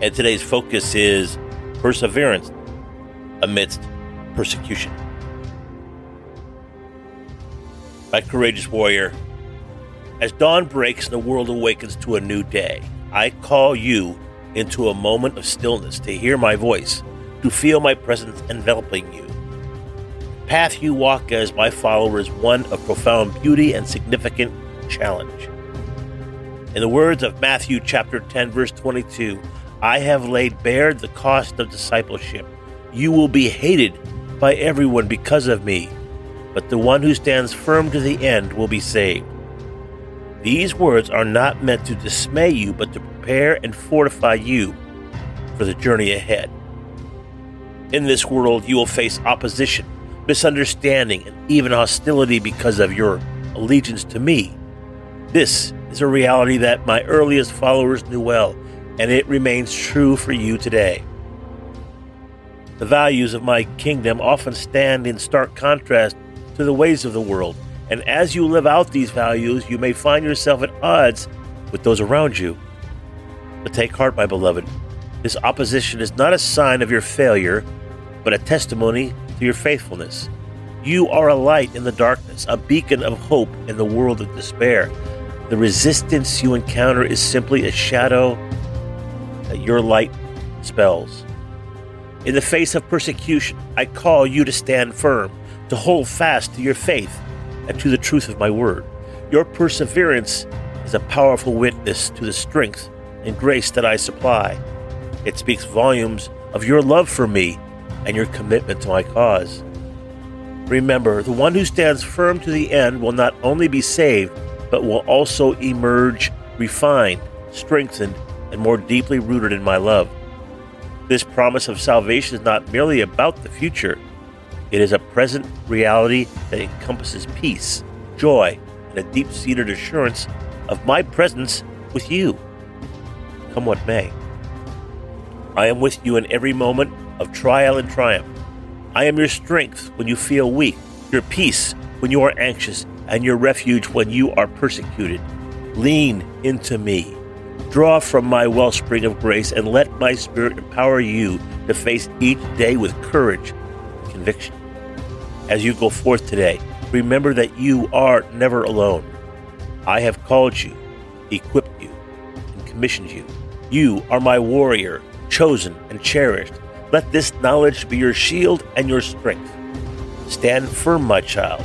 and today's focus is perseverance amidst persecution. My courageous warrior, as dawn breaks and the world awakens to a new day, I call you into a moment of stillness to hear my voice, to feel my presence enveloping you. The path you walk as my follower is one of profound beauty and significant challenge. In the words of Matthew chapter 10 verse 22, I have laid bare the cost of discipleship. You will be hated by everyone because of me, but the one who stands firm to the end will be saved. These words are not meant to dismay you, but to prepare and fortify you for the journey ahead. In this world, you will face opposition, misunderstanding, and even hostility because of your allegiance to me. This is a reality that my earliest followers knew well and it remains true for you today. The values of my kingdom often stand in stark contrast to the ways of the world, and as you live out these values, you may find yourself at odds with those around you. But take heart, my beloved. This opposition is not a sign of your failure, but a testimony to your faithfulness. You are a light in the darkness, a beacon of hope in the world of despair. The resistance you encounter is simply a shadow that your light spells. In the face of persecution, I call you to stand firm, to hold fast to your faith and to the truth of my word. Your perseverance is a powerful witness to the strength and grace that I supply. It speaks volumes of your love for me and your commitment to my cause. Remember, the one who stands firm to the end will not only be saved, but will also emerge refined, strengthened, and more deeply rooted in my love. This promise of salvation is not merely about the future, it is a present reality that encompasses peace, joy, and a deep seated assurance of my presence with you. Come what may. I am with you in every moment of trial and triumph. I am your strength when you feel weak, your peace when you are anxious, and your refuge when you are persecuted. Lean into me Draw from my wellspring of grace and let my spirit empower you to face each day with courage and conviction. As you go forth today, remember that you are never alone. I have called you, equipped you, and commissioned you. You are my warrior, chosen and cherished. Let this knowledge be your shield and your strength. Stand firm, my child,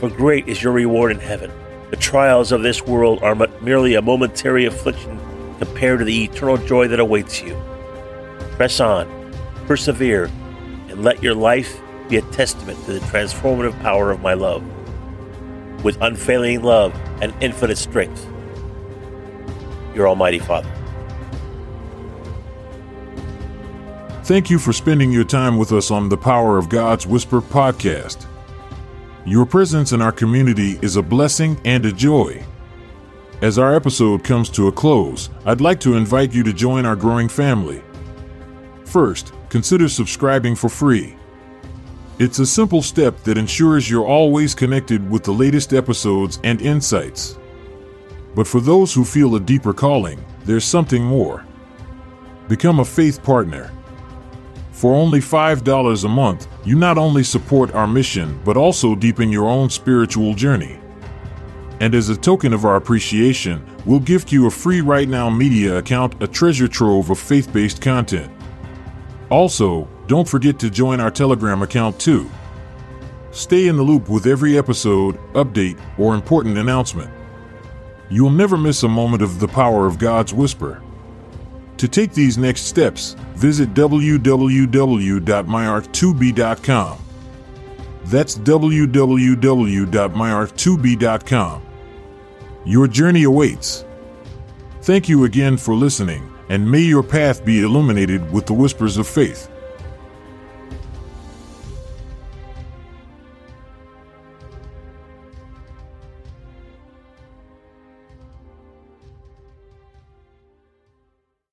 for great is your reward in heaven. The trials of this world are but merely a momentary affliction compared to the eternal joy that awaits you. Press on, persevere, and let your life be a testament to the transformative power of my love. With unfailing love and infinite strength, your Almighty Father. Thank you for spending your time with us on the Power of God's Whisper podcast. Your presence in our community is a blessing and a joy. As our episode comes to a close, I'd like to invite you to join our growing family. First, consider subscribing for free. It's a simple step that ensures you're always connected with the latest episodes and insights. But for those who feel a deeper calling, there's something more. Become a faith partner for only $5 a month, you not only support our mission, but also deepen your own spiritual journey. And as a token of our appreciation, we'll gift you a free Right Now Media account, a treasure trove of faith based content. Also, don't forget to join our Telegram account too. Stay in the loop with every episode, update, or important announcement. You'll never miss a moment of the power of God's whisper. To take these next steps, visit www.myark2b.com. That's www.myark2b.com. Your journey awaits. Thank you again for listening, and may your path be illuminated with the whispers of faith.